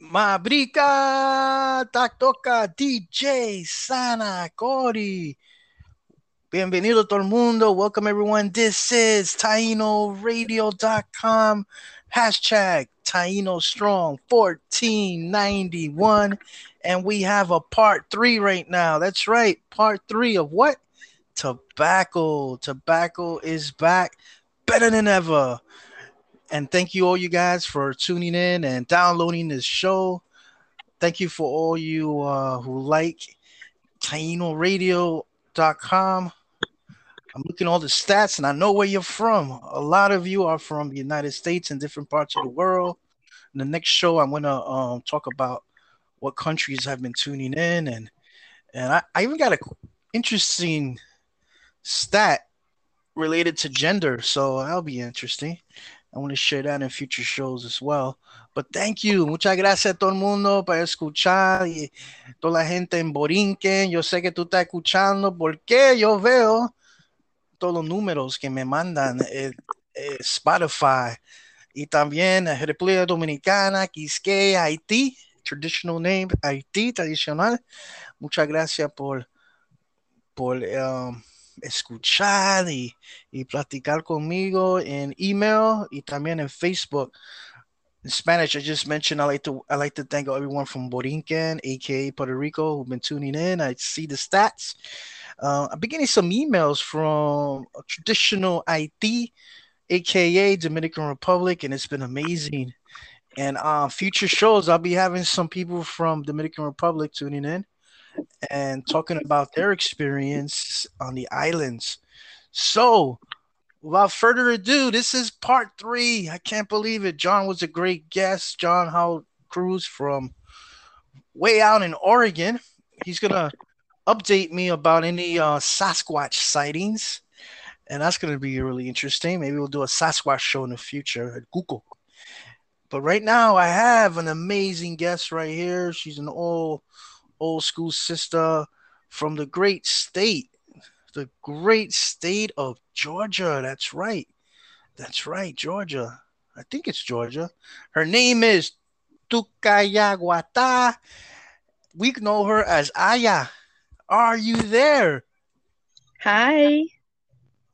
Mabrica, Tactoca, DJ, Sanakori. Bienvenido todo el mundo. Welcome everyone. This is TainoRadio.com. Hashtag Taino Strong 1491. And we have a part three right now. That's right. Part three of what? Tobacco. Tobacco is back better than ever. And thank you all you guys for tuning in and downloading this show. Thank you for all you uh, who like TainoRadio.com. I'm looking all the stats and I know where you're from. A lot of you are from the United States and different parts of the world. In the next show, I'm gonna um, talk about what countries have been tuning in and and I, I even got an interesting stat related to gender, so that'll be interesting. I want to share that in future shows as well. But thank you. Muchas gracias a todo el mundo para escuchar y toda la gente en Borinquen. Yo sé que tú estás escuchando porque yo veo todos los números que me mandan eh, eh, Spotify y también República Dominicana, Quisqueya, Haití, traditional name, Haití tradicional. Muchas gracias por, por um, escuchar y, y platicar conmigo en email y también en Facebook. In Spanish, I just mentioned I like to I like to thank everyone from Borinquen, aka Puerto Rico, who've been tuning in. I see the stats. Uh, I'm beginning some emails from traditional Haiti, aka Dominican Republic, and it's been amazing. And uh, future shows, I'll be having some people from Dominican Republic tuning in and talking about their experience on the islands. So, without further ado, this is part three. I can't believe it. John was a great guest. John Howard Cruz from way out in Oregon. He's gonna update me about any uh, Sasquatch sightings, and that's gonna be really interesting. Maybe we'll do a Sasquatch show in the future at Google. But right now, I have an amazing guest right here. She's an old old school sister from the great state, the great state of Georgia. That's right. That's right, Georgia. I think it's Georgia. Her name is Tukayaguata. We know her as Aya. Are you there? Hi.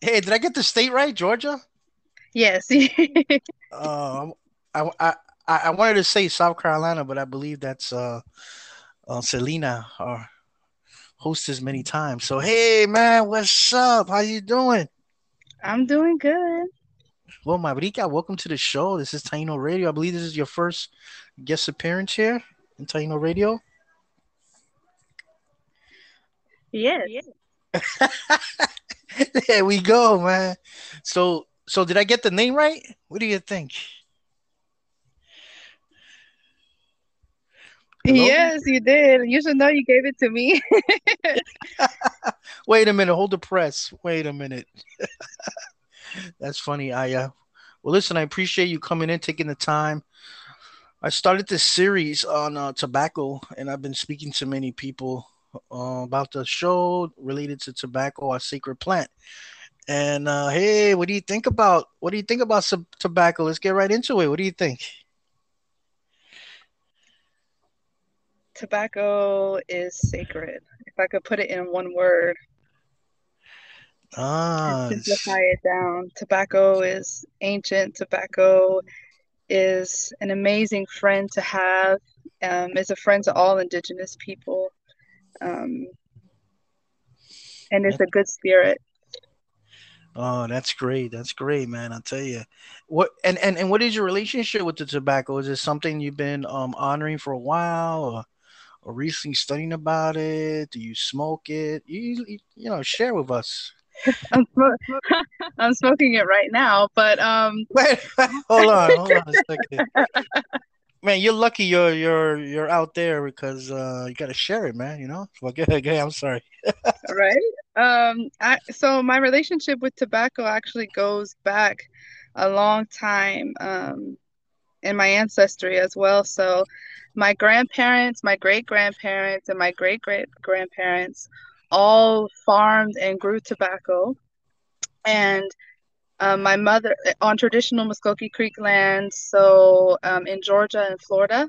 Hey, did I get the state right, Georgia? Yes. um, I, I I wanted to say South Carolina, but I believe that's uh uh, Selena, our hostess many times. So hey man, what's up? How you doing? I'm doing good. Well, Mabrica, welcome to the show. This is Taino Radio. I believe this is your first guest appearance here in Taino Radio. Yes. there we go, man. So, so did I get the name right? What do you think? Yes, you did. You should know you gave it to me. Wait a minute. Hold the press. Wait a minute. That's funny, Aya. Well, listen, I appreciate you coming in, taking the time. I started this series on uh, tobacco, and I've been speaking to many people uh, about the show related to tobacco, our sacred plant. And uh, hey, what do you think about what do you think about some tobacco? Let's get right into it. What do you think? Tobacco is sacred. If I could put it in one word, ah, simplify it down. Tobacco is ancient. Tobacco is an amazing friend to have. Um, it's a friend to all Indigenous people, um, and it's a good spirit. Oh, that's great. That's great, man. I'll tell you. What and, and and what is your relationship with the tobacco? Is it something you've been um honoring for a while? Or? Or recently studying about it? Do you smoke it? You, you know, share with us. I'm, I'm smoking it right now, but um. Wait, hold on, hold on a second. man, you're lucky you're you're you're out there because uh, you got to share it, man. You know. Well, Okay, okay. I'm sorry. right. Um. I so my relationship with tobacco actually goes back a long time. Um, in my ancestry as well. So my grandparents, my great grandparents, and my great great grandparents all farmed and grew tobacco. And Um, my mother on traditional Muskogee Creek land, so um, in Georgia and Florida.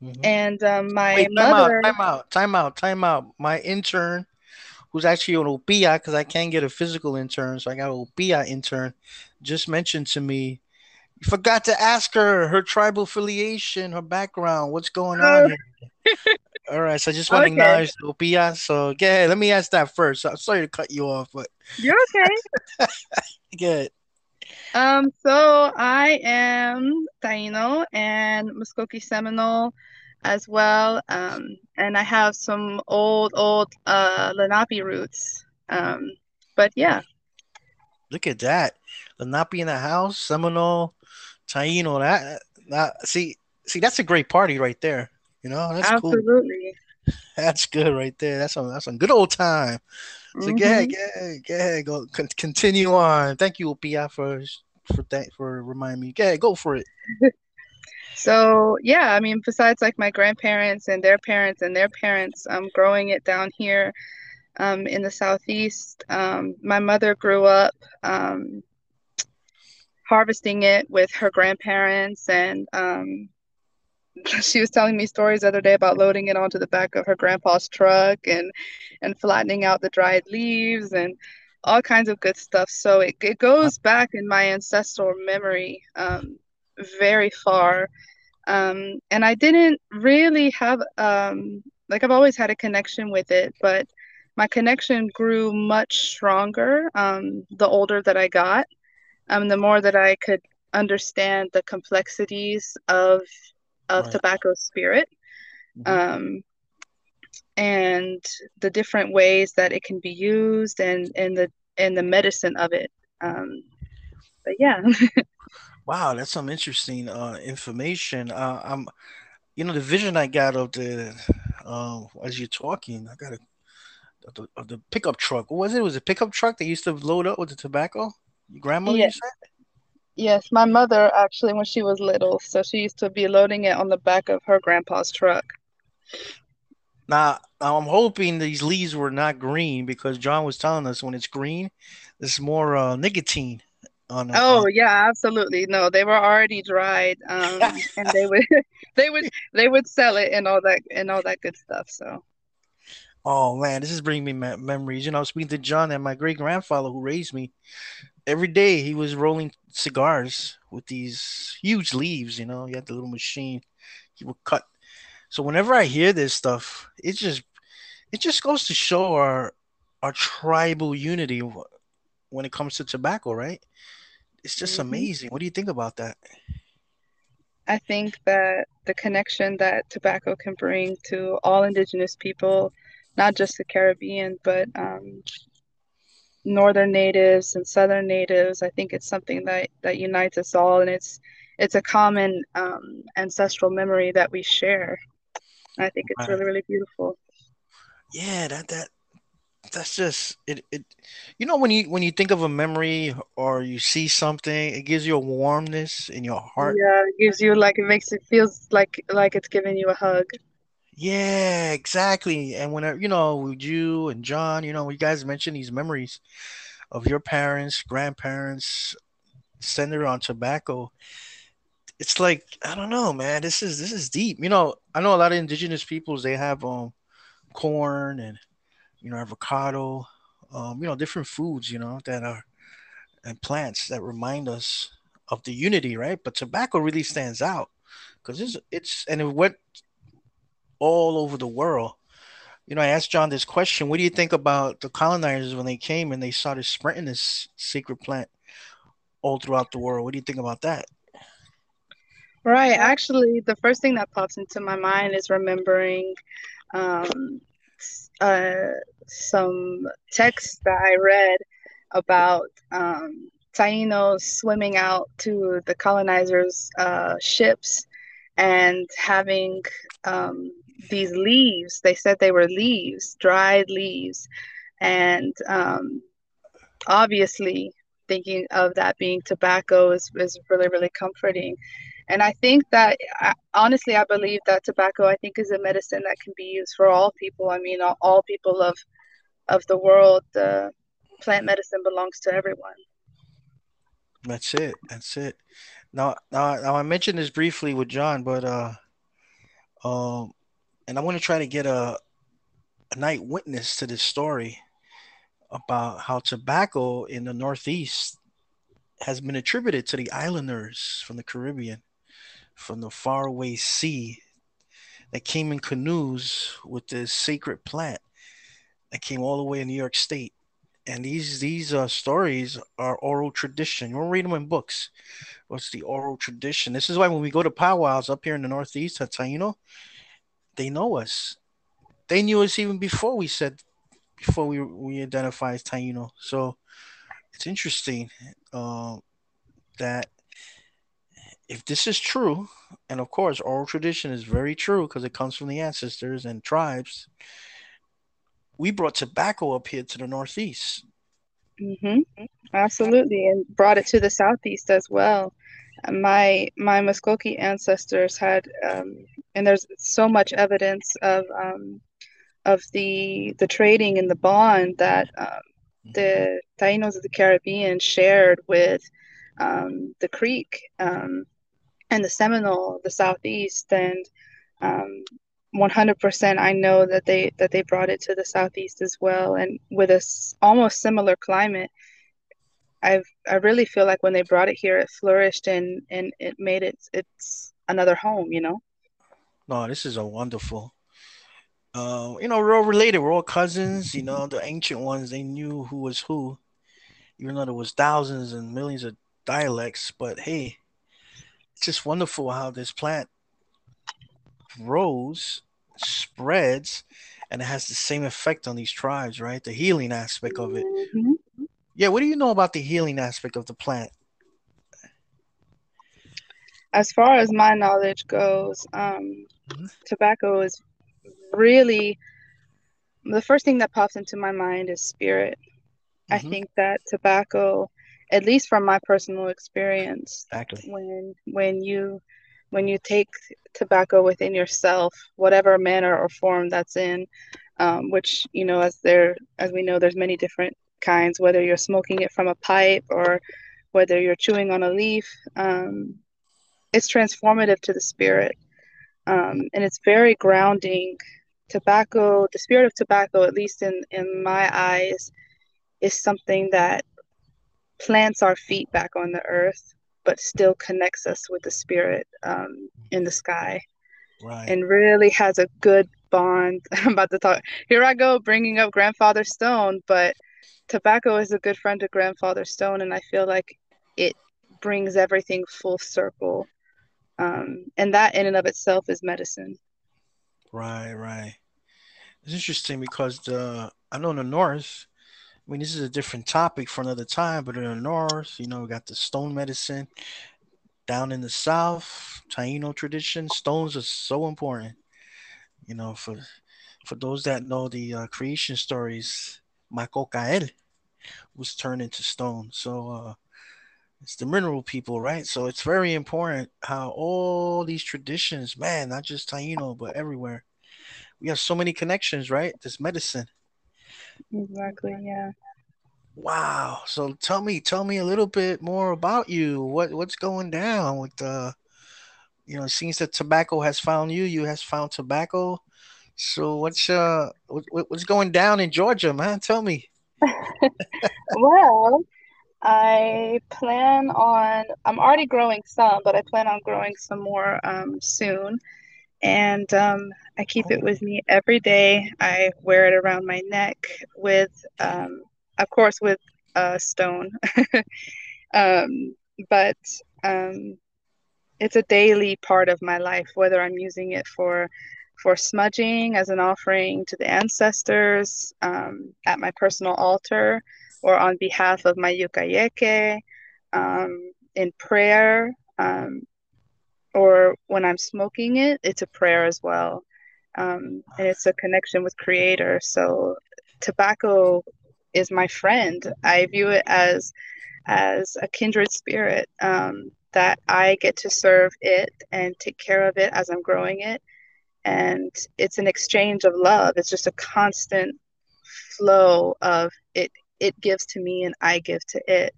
Mm-hmm. And um, my Wait, time mother. Out, time out, time out, time out. My intern, who's actually an OPIA, because I can't get a physical intern, so I got an OPIA intern, just mentioned to me you forgot to ask her her tribal affiliation, her background, what's going on here. All right, so I just want okay. to acknowledge Opia. So, yeah, let me ask that first. I'm sorry to cut you off, but you're okay. Good. Um, so I am Taino and Muskoki Seminole as well. Um, and I have some old, old uh Lenape roots. Um, but yeah. Look at that. Lenape in the house, Seminole, Taino. That, that see, see, that's a great party right there. You know, that's absolutely. Cool. That's good right there. That's some that's some good old time. So mm-hmm. go ahead, go ahead, go ahead, go continue on. Thank you, Opia, for for that for reminding me. Go ahead, go for it. so yeah, I mean, besides like my grandparents and their parents and their parents, um, growing it down here, um, in the southeast, um, my mother grew up, um, harvesting it with her grandparents. And um, she was telling me stories the other day about loading it onto the back of her grandpa's truck and and flattening out the dried leaves and all kinds of good stuff. So it, it goes back in my ancestral memory um, very far. Um, and i didn't really have um, like i've always had a connection with it but my connection grew much stronger um, the older that i got um, the more that I could understand the complexities of of right. tobacco spirit, mm-hmm. um, and the different ways that it can be used, and and the and the medicine of it. Um, but yeah. wow, that's some interesting uh, information. Uh, I'm, you know, the vision I got of the uh, as you're talking, I got a the, of the pickup truck. What was it? it? Was a pickup truck they used to load up with the tobacco? Your grandmother, yes. Yes, my mother actually, when she was little, so she used to be loading it on the back of her grandpa's truck. Now, I'm hoping these leaves were not green because John was telling us when it's green, there's more uh, nicotine on it. Oh yeah, absolutely. No, they were already dried, um, and they would, they would, they would sell it and all that and all that good stuff. So. Oh man, this is bringing me memories. You know, speaking to John and my great grandfather who raised me every day he was rolling cigars with these huge leaves. You know, he had the little machine. He would cut. So whenever I hear this stuff, it just it just goes to show our our tribal unity when it comes to tobacco, right? It's just mm-hmm. amazing. What do you think about that? I think that the connection that tobacco can bring to all indigenous people, not just the Caribbean, but um, northern natives and southern natives. I think it's something that that unites us all and it's it's a common um, ancestral memory that we share. I think it's really really beautiful. Yeah that that that's just it, it you know when you when you think of a memory or you see something it gives you a warmness in your heart. Yeah it gives you like it makes it feels like like it's giving you a hug yeah, exactly. And when you know, you and John, you know, you guys mentioned these memories of your parents, grandparents, centered on tobacco. It's like I don't know, man. This is this is deep. You know, I know a lot of indigenous peoples. They have um corn and you know avocado, um, you know different foods. You know that are and plants that remind us of the unity, right? But tobacco really stands out because it's it's and it went all over the world. You know, I asked John this question. What do you think about the colonizers when they came and they started spreading this secret plant all throughout the world? What do you think about that? Right. Actually, the first thing that pops into my mind is remembering um, uh, some text that I read about um, Tainos swimming out to the colonizers' uh, ships and having um, these leaves. They said they were leaves, dried leaves, and um, obviously thinking of that being tobacco is, is really really comforting. And I think that honestly, I believe that tobacco I think is a medicine that can be used for all people. I mean, all, all people of of the world. Uh, plant medicine belongs to everyone. That's it. That's it. Now, now, now I mentioned this briefly with John, but uh, um, and I want to try to get a a night witness to this story about how tobacco in the Northeast has been attributed to the islanders from the Caribbean, from the faraway sea that came in canoes with this sacred plant that came all the way in New York State. And these these uh, stories are oral tradition. You won't read them in books. What's the oral tradition? This is why when we go to powwows up here in the Northeast at Taino, they know us. They knew us even before we said before we we identify as Taino. So it's interesting uh, that if this is true, and of course oral tradition is very true because it comes from the ancestors and tribes, we brought tobacco up here to the Northeast. Mm-hmm. Absolutely, and brought it to the southeast as well. My my Muskoki ancestors had, um, and there's so much evidence of um, of the the trading and the bond that um, the Tainos of the Caribbean shared with um, the Creek um, and the Seminole, the southeast, and 100% um, I know that they that they brought it to the southeast as well, and with a s- almost similar climate. I've I really feel like when they brought it here, it flourished and and it made it it's another home, you know. No, this is a wonderful uh, you know, we're all related. We're all cousins. You know, the ancient ones they knew who was who, even though there was thousands and millions of dialects. But hey, it's just wonderful how this plant grows, spreads, and it has the same effect on these tribes, right? The healing aspect of it. Mm-hmm. Yeah, what do you know about the healing aspect of the plant? As far as my knowledge goes, um, mm-hmm. tobacco is really the first thing that pops into my mind is spirit. Mm-hmm. I think that tobacco, at least from my personal experience, exactly. when when you when you take tobacco within yourself, whatever manner or form that's in, um, which you know, as there as we know, there's many different kinds. Whether you're smoking it from a pipe or whether you're chewing on a leaf, um, it's transformative to the spirit, um, and it's very grounding tobacco, the spirit of tobacco, at least in, in my eyes, is something that plants our feet back on the earth, but still connects us with the spirit um, in the sky. Right. And really has a good bond. I'm about to talk. Here I go, bringing up Grandfather Stone, but tobacco is a good friend to Grandfather Stone, and I feel like it brings everything full circle. Um, and that in and of itself is medicine. Right, right. It's interesting because the I know in the north, I mean this is a different topic for another time, but in the north, you know, we got the stone medicine. Down in the south, Taino tradition, stones are so important. You know, for for those that know the uh, creation stories, Macocael was turned into stone. So uh, it's the mineral people, right? So it's very important how all these traditions, man, not just Taino, but everywhere, we have so many connections, right? This medicine. Exactly. Yeah. Wow. So tell me, tell me a little bit more about you. What what's going down with the, you know, it seems that tobacco has found you. You has found tobacco. So what's uh what, what's going down in Georgia, man? Tell me. well, I plan on. I'm already growing some, but I plan on growing some more um, soon and um, I keep it with me every day. I wear it around my neck with, um, of course, with a stone, um, but um, it's a daily part of my life. Whether I'm using it for for smudging as an offering to the ancestors um, at my personal altar, or on behalf of my yukayeke um, in prayer. Um, or when I'm smoking it, it's a prayer as well. Um, and it's a connection with creator. So tobacco is my friend. I view it as as a kindred spirit um, that I get to serve it and take care of it as I'm growing it. And it's an exchange of love. It's just a constant flow of it. It gives to me and I give to it.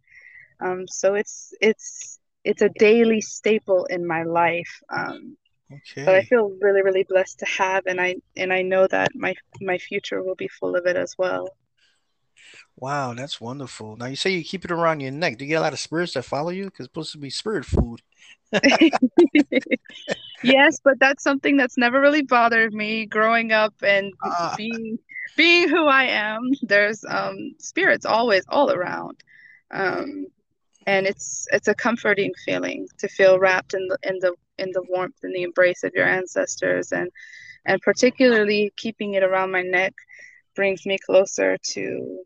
Um, so it's it's it's a daily staple in my life. Um, Okay. but I feel really really blessed to have, and I and I know that my my future will be full of it as well. Wow, that's wonderful. Now you say you keep it around your neck. Do you get a lot of spirits that follow you? Because it's supposed to be spirit food. yes, but that's something that's never really bothered me growing up and Ah, being being who I am. There's um spirits always all around. Um and it's it's a comforting feeling to feel wrapped in the in the in the warmth and the embrace of your ancestors and and particularly keeping it around my neck brings me closer to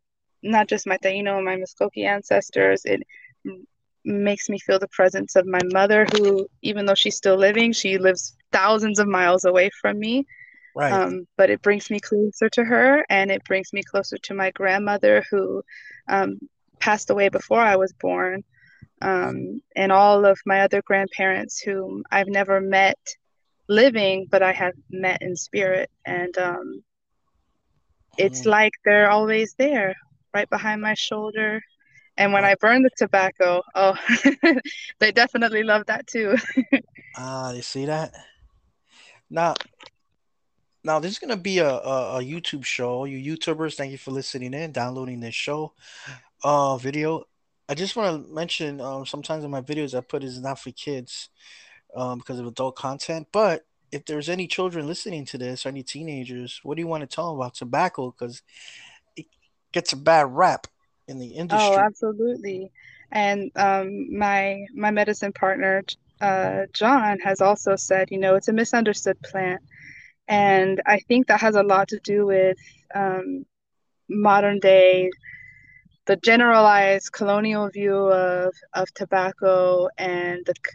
not just my Taino and my Muskoki ancestors. It makes me feel the presence of my mother, who, even though she's still living, she lives thousands of miles away from me. right. Um, but it brings me closer to her, and it brings me closer to my grandmother, who um, passed away before I was born, um, and all of my other grandparents, whom I've never met living, but I have met in spirit. And um, it's Mm. like they're always there, right behind my shoulder. And when I burn the tobacco, oh, they definitely love that too. ah, you see that? Now, now this is gonna be a, a, a YouTube show. You YouTubers, thank you for listening in, downloading this show, uh, video. I just want to mention, um, sometimes in my videos I put is not for kids, um, because of adult content. But if there's any children listening to this, or any teenagers, what do you want to tell them about tobacco? Because gets a bad rap in the industry. Oh, absolutely. And um, my my medicine partner, uh, John, has also said, you know, it's a misunderstood plant. And I think that has a lot to do with um, modern day, the generalized colonial view of, of tobacco and the c-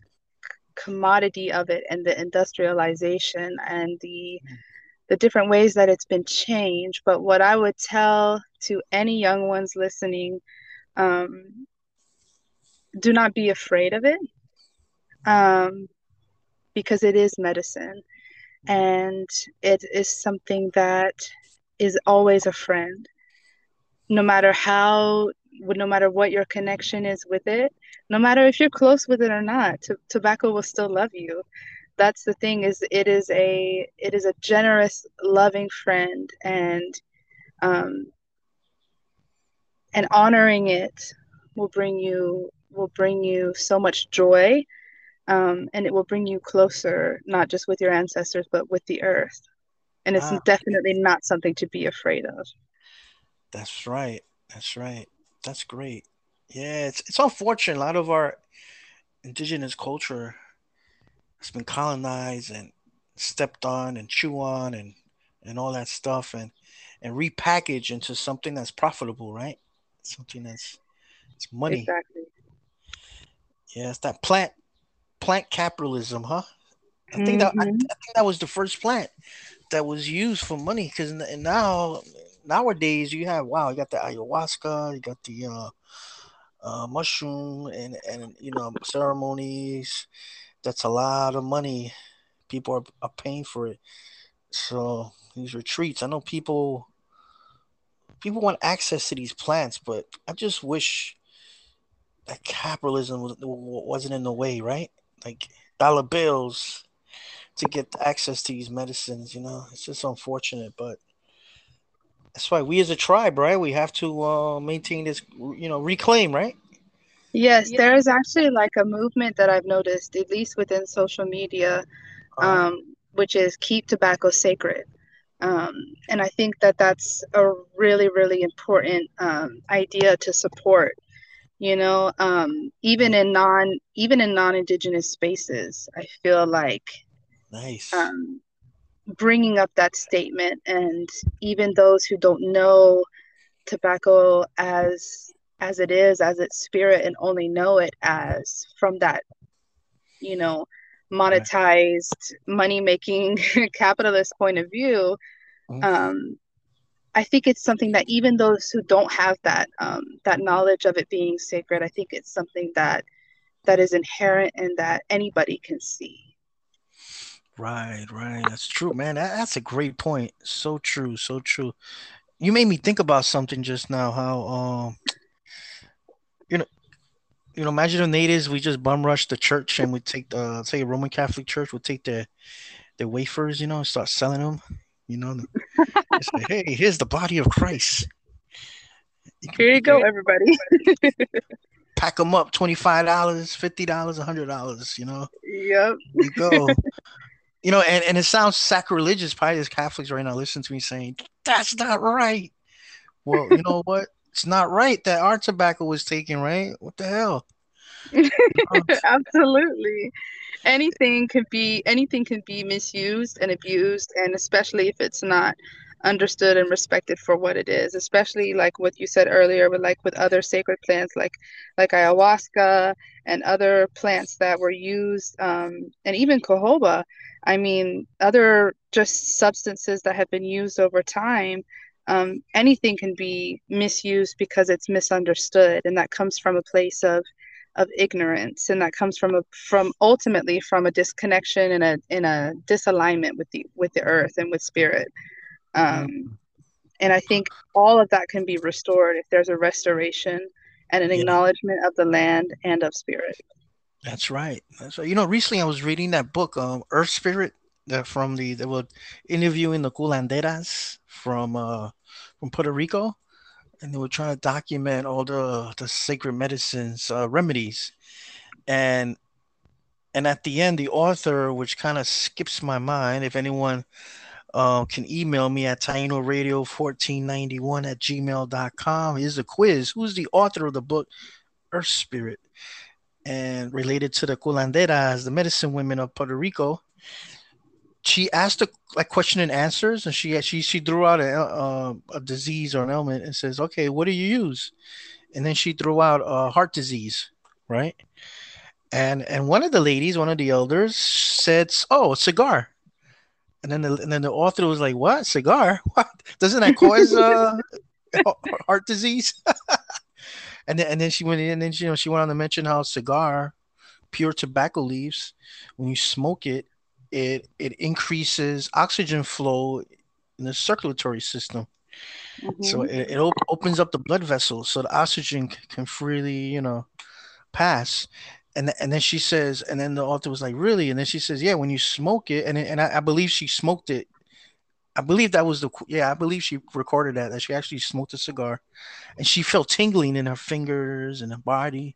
commodity of it and the industrialization and the the different ways that it's been changed. But what I would tell to any young ones listening, um, do not be afraid of it um, because it is medicine and it is something that is always a friend. No matter how, no matter what your connection is with it, no matter if you're close with it or not, t- tobacco will still love you. That's the thing is it is a it is a generous, loving friend and um, and honoring it will bring you will bring you so much joy um, and it will bring you closer not just with your ancestors but with the earth and it's Ah, definitely not something to be afraid of that's right. That's right. That's great. Yeah, it's it's unfortunate. A lot of our indigenous culture has been colonized and stepped on and chew on and and all that stuff and and repackaged into something that's profitable, right? Something that's it's money. exactly Yeah, it's that plant plant capitalism, huh? I think that I, hmm I think that was the first plant that was used for money because now nowadays you have wow, you got the ayahuasca, you got the uh, uh, mushroom and and you know ceremonies. That's a lot of money. People are, are paying for it. So these retreats, I know people people want access to these plants, but I just wish that capitalism was, wasn't in the way, right? Like dollar bills to get access to these medicines. You know, it's just unfortunate, but that's why we as a tribe, right? We have to uh, maintain this, you know, reclaim, right? Yes there is actually like a movement that i've noticed at least within social media Uh, um, which is keep tobacco sacred. Um, and i think that that's a really really important um, idea to support you know? Um, even in non even in non-indigenous spaces i feel like nice. um, bringing up that statement and even those who don't know tobacco as as it is as its spirit and only know it as from that you know monetized money making capitalist point of view Mhm. um, I think it's something that even those who don't have that um, that knowledge of it being sacred, I think it's something that that is inherent and that anybody can see. Right, right. That's true, man. That, that's a great point. So true, so true. You made me think about something just now. How um, you know, you know, imagine the natives. We just bum rush the church and we take the say a Roman Catholic church would take the the wafers, you know, and start selling them. You know, say, hey, here's the body of Christ. You Here you go, everybody. pack them up $25, $50, $100, you know? Yep. You go. you know, and, and it sounds sacrilegious. Probably as Catholics right now listen to me saying, that's not right. Well, you know what? It's not right that our tobacco was taken, right? What the hell? Absolutely. Anything can be anything can be misused and abused, and especially if it's not understood and respected for what it is especially like what you said earlier with like with other sacred plants like like ayahuasca and other plants that were used um, and even cohoba i mean other just substances that have been used over time um, anything can be misused because it's misunderstood and that comes from a place of of ignorance and that comes from a from ultimately from a disconnection and a in a disalignment with the with the earth and with spirit um, and I think all of that can be restored if there's a restoration and an yeah. acknowledgement of the land and of spirit. That's right. That's right. You know, recently I was reading that book, um, Earth Spirit, that from the they were interviewing the curanderas from uh from Puerto Rico, and they were trying to document all the the sacred medicines uh, remedies, and and at the end, the author, which kind of skips my mind, if anyone uh, can email me at Taino Radio 1491 at gmail.com. Here's a quiz. Who's the author of the book Earth Spirit? And related to the curanderas, the medicine women of Puerto Rico, she asked a like question and answers, and she she she threw out a, uh, a disease or an ailment and says, "Okay, what do you use?" And then she threw out a heart disease, right? And and one of the ladies, one of the elders, said, "Oh, a cigar." And then the and then the author was like, "What cigar? What doesn't that cause uh, heart disease?" and then and then she went in and then she, you know she went on to mention how cigar, pure tobacco leaves, when you smoke it, it it increases oxygen flow in the circulatory system. Mm-hmm. So it, it op- opens up the blood vessels so the oxygen can freely, you know, pass and and then she says, and then the author was like, really? And then she says, yeah, when you smoke it, and and I, I, believe she smoked it. I believe that was the yeah, I believe she recorded that that she actually smoked a cigar, and she felt tingling in her fingers and her body,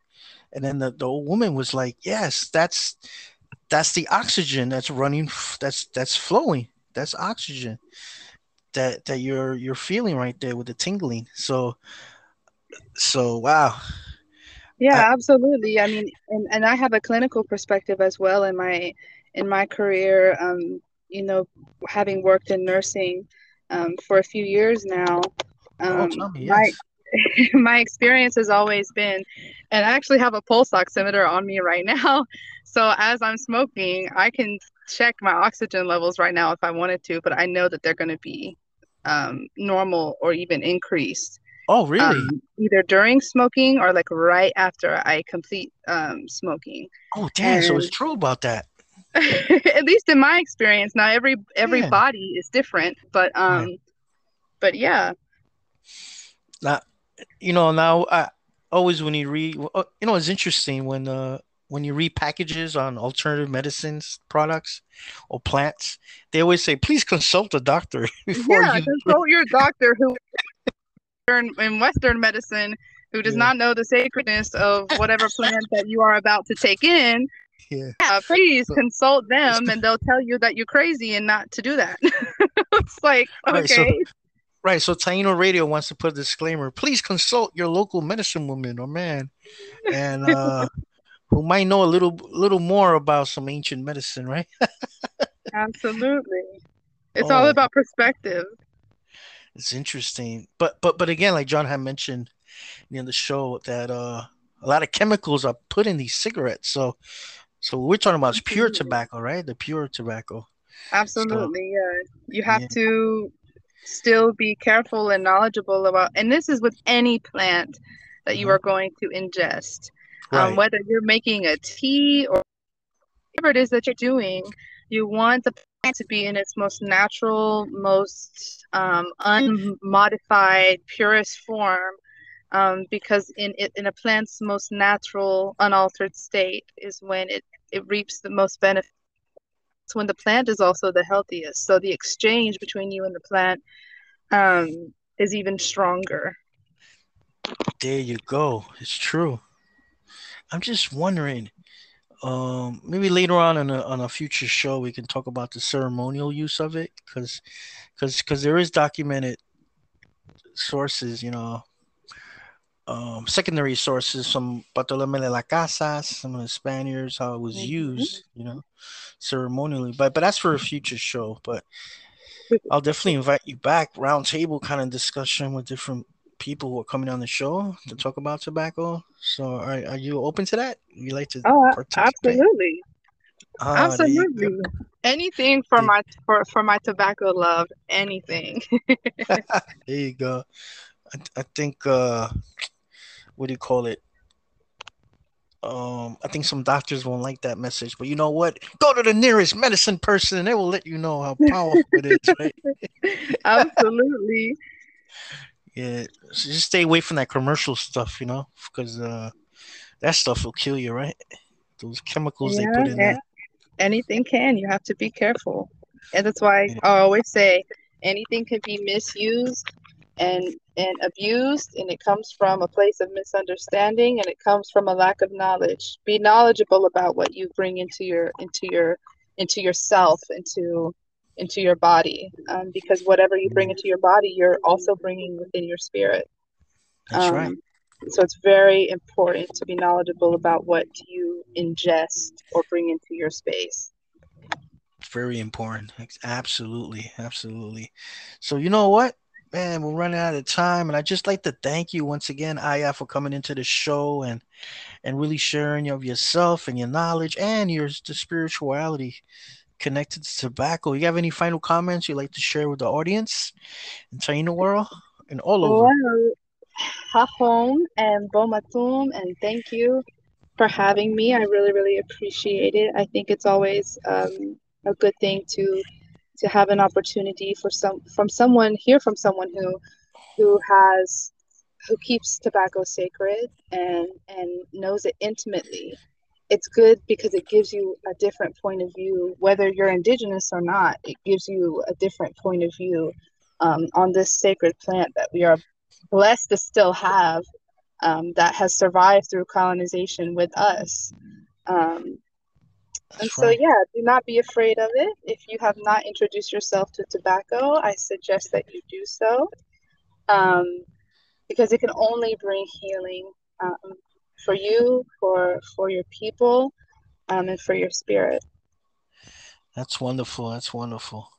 and then the the old woman was like, yes, that's that's the oxygen that's running, that's that's flowing, that's oxygen that that you're you're feeling right there with the tingling. So so wow yeah, absolutely. I mean, and, and I have a clinical perspective as well in my in my career. Um, you know, having worked in nursing um, for a few years now, oh, um, oh, me, yes. my my experience has always been, and I actually have a pulse oximeter on me right now. So as I'm smoking, I can check my oxygen levels right now if I wanted to, but I know that they're going to be um, normal or even increased. Oh, really? Um, either during smoking or like right after I complete um, smoking. Oh, damn! And so it's true about that. at least in my experience. Now every every yeah. body is different, but um, yeah. but yeah. Now, you know, now I always when you read, uh, you know, it's interesting when uh when you read packages on alternative medicines products or plants, they always say, please consult a doctor before yeah, you consult your doctor who in Western medicine who does yeah. not know the sacredness of whatever plant that you are about to take in. Yeah. yeah please consult them and they'll tell you that you're crazy and not to do that. it's like, okay. Right, so, right. So Taino Radio wants to put a disclaimer. Please consult your local medicine woman or man and uh who might know a little little more about some ancient medicine, right? Absolutely. It's oh. all about perspective it's interesting. But but but again, like John had mentioned in the show, that uh a lot of chemicals are put in these cigarettes. So so we're talking about is pure tobacco, right? The pure tobacco. Absolutely, so, yeah. You have yeah. to still be careful and knowledgeable about and this is with any plant that you mm-hmm. are going to ingest. Um, right. Um, whether you're making a tea or whatever it is that you're doing, you want the plant to be in its most natural, most um, unmodified, purest form um, because in in a plant's most natural, unaltered state is when it it reaps the most benefit. It's when the plant is also the healthiest. So the exchange between you and the plant um, is even stronger. There you go. It's true. I'm just wondering, um, maybe later on in a, on a future show we can talk about the ceremonial use of it, because because because there is documented sources, you know, um, secondary sources from Bartolome de las Casas, some of the Spaniards, how it was mm-hmm. used, you know, ceremonially. But but that's for a future show. But I'll definitely invite you back, roundtable kind of discussion with different people who are coming on the show to talk about tobacco. So are, are you open to that? You like to Oh absolutely. Oh, absolutely. Anything for my for, for my tobacco love, anything. there you go. I, I think uh what do you call it? Um, I think some doctors won't like that message, but you know what? Go to the nearest medicine person, and they will let you know how powerful it is. Right? Absolutely. yeah, so just stay away from that commercial stuff, you know, because uh, that stuff will kill you, right? Those chemicals yeah, they put in there. Anything can. You have to be careful, and that's why yeah. I always say anything can be misused and and abused and it comes from a place of misunderstanding and it comes from a lack of knowledge. Be knowledgeable about what you bring into your into your into yourself into into your body um, because whatever you bring into your body you're also bringing within your spirit. That's um, right so it's very important to be knowledgeable about what you ingest or bring into your space. Very important. Absolutely absolutely. So you know what man, we're running out of time, and I just like to thank you once again, Aya, for coming into the show and and really sharing of yourself and your knowledge and your the spirituality connected to tobacco. You have any final comments you'd like to share with the audience in Taino world and all over? Well, Hahom and Bomatum, and thank you for having me. I really, really appreciate it. I think it's always um, a good thing to to have an opportunity for some from someone hear from someone who who has who keeps tobacco sacred and and knows it intimately. It's good because it gives you a different point of view whether you're indigenous or not. It gives you a different point of view um, on this sacred plant that we are blessed to still have um, that has survived through colonization with us. Um, and so, yeah, do not be afraid of it. If you have not introduced yourself to tobacco, I suggest that you do so um, because it can only bring healing um, for you, for for your people, um, and for your spirit. That's wonderful. That's wonderful.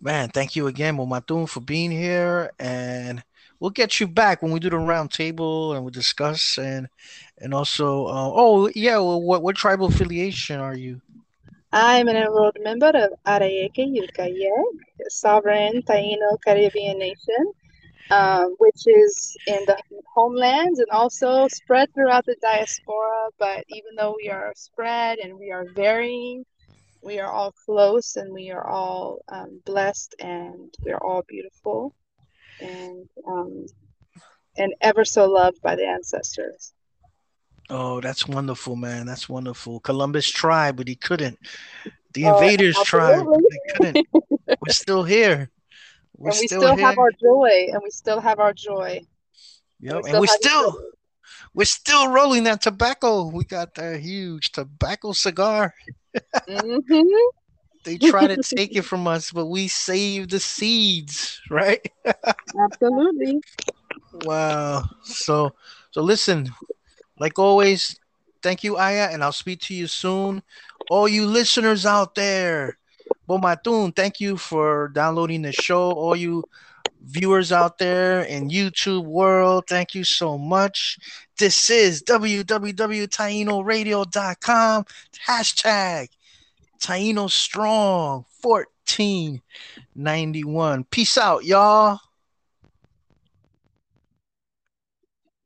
Man, thank you again, Momatun, for being here. And we'll get you back when we do the round table and we discuss and and also uh, oh yeah well, what what tribal affiliation are you? I'm an enrolled member of Arayeke Yukayek, sovereign taino caribbean nation um, which is in the homelands and also spread throughout the diaspora. But even though we are spread and we are varying we are all close and we are all um, blessed and we are all beautiful and um, and ever so loved by the ancestors. Oh, that's wonderful, man. That's wonderful. Columbus tried, but he couldn't. The oh, invaders tried, they couldn't. We're still here. We're and we still, still have our joy, and we still have our joy. Yep, and we and we still we're still rolling that tobacco. We got that huge tobacco cigar. mm-hmm. They try to take it from us, but we save the seeds, right? Absolutely. Wow. So so listen, like always, thank you, Aya, and I'll speak to you soon. All you listeners out there, Bomatun, thank you for downloading the show. All you viewers out there in YouTube world, thank you so much. This is www.tainoradio.com. Hashtag Taino Strong 1491. Peace out, y'all.